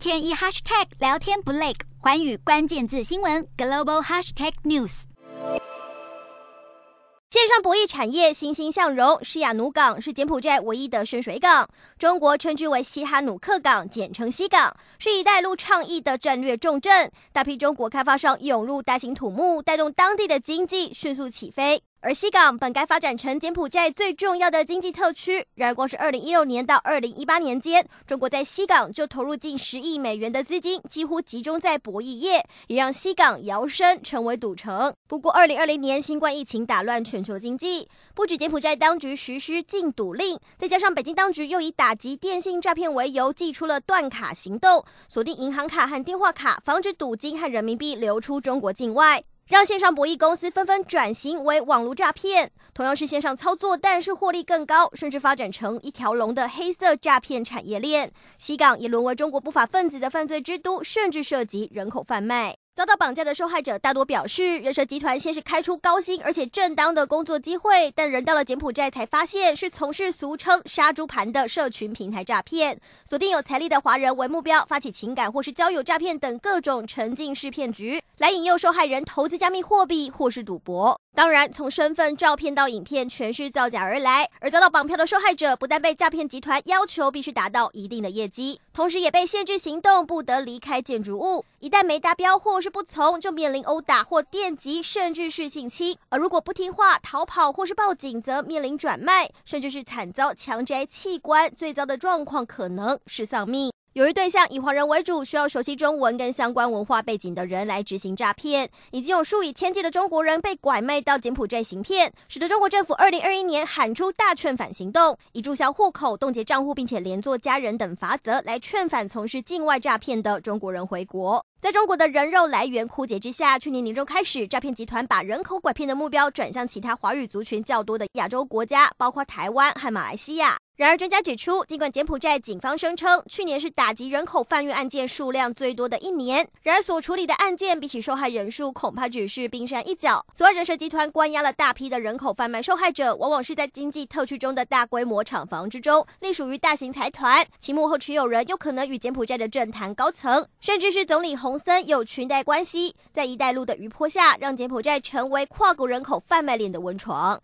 天一 hashtag 聊天不累，环宇关键字新闻 global hashtag news。线上博弈产业欣欣向荣，施雅努港是柬埔寨唯一的深水港，中国称之为西哈努克港，简称西港，是一带路倡议的战略重镇，大批中国开发商涌入大兴土木，带动当地的经济迅速起飞。而西港本该发展成柬埔寨最重要的经济特区，然而光是二零一六年到二零一八年间，中国在西港就投入近十亿美元的资金，几乎集中在博弈业，也让西港摇身成为赌城。不过，二零二零年新冠疫情打乱全球经济，不止柬埔寨当局实施禁赌令，再加上北京当局又以打击电信诈骗为由，祭出了断卡行动，锁定银行卡和电话卡，防止赌金和人民币流出中国境外。让线上博弈公司纷纷转型为网络诈骗，同样是线上操作，但是获利更高，甚至发展成一条龙的黑色诈骗产业链。西港也沦为中国不法分子的犯罪之都，甚至涉及人口贩卖。遭到绑架的受害者大多表示，人蛇集团先是开出高薪而且正当的工作机会，但人到了柬埔寨才发现是从事俗称“杀猪盘”的社群平台诈骗，锁定有财力的华人为目标，发起情感或是交友诈骗等各种沉浸式骗局，来引诱受害人投资加密货币或是赌博。当然，从身份、照片到影片，全是造假而来。而遭到绑票的受害者，不但被诈骗集团要求必须达到一定的业绩，同时也被限制行动，不得离开建筑物。一旦没达标或是不从，就面临殴打或电击，甚至是性侵。而如果不听话、逃跑或是报警，则面临转卖，甚至是惨遭强摘器官。最糟的状况可能是丧命。由于对象以华人为主，需要熟悉中文跟相关文化背景的人来执行诈骗，已经有数以千计的中国人被拐卖到柬埔寨行骗，使得中国政府二零二一年喊出大劝返行动，以注销户口、冻结账户，并且连坐家人等罚则来劝返从事境外诈骗的中国人回国。在中国的人肉来源枯竭之下，去年年中开始，诈骗集团把人口拐骗的目标转向其他华语族群较多的亚洲国家，包括台湾和马来西亚。然而，专家指出，尽管柬埔寨警方声称去年是打击人口贩运案件数量最多的一年，然而所处理的案件比起受害人数，恐怕只是冰山一角。此外，人蛇集团关押了大批的人口贩卖受害者，往往是在经济特区中的大规模厂房之中，隶属于大型财团，其幕后持有人有可能与柬埔寨的政坛高层，甚至是总理洪森有裙带关系。在一带路的余波下，让柬埔寨成为跨国人口贩卖链的温床。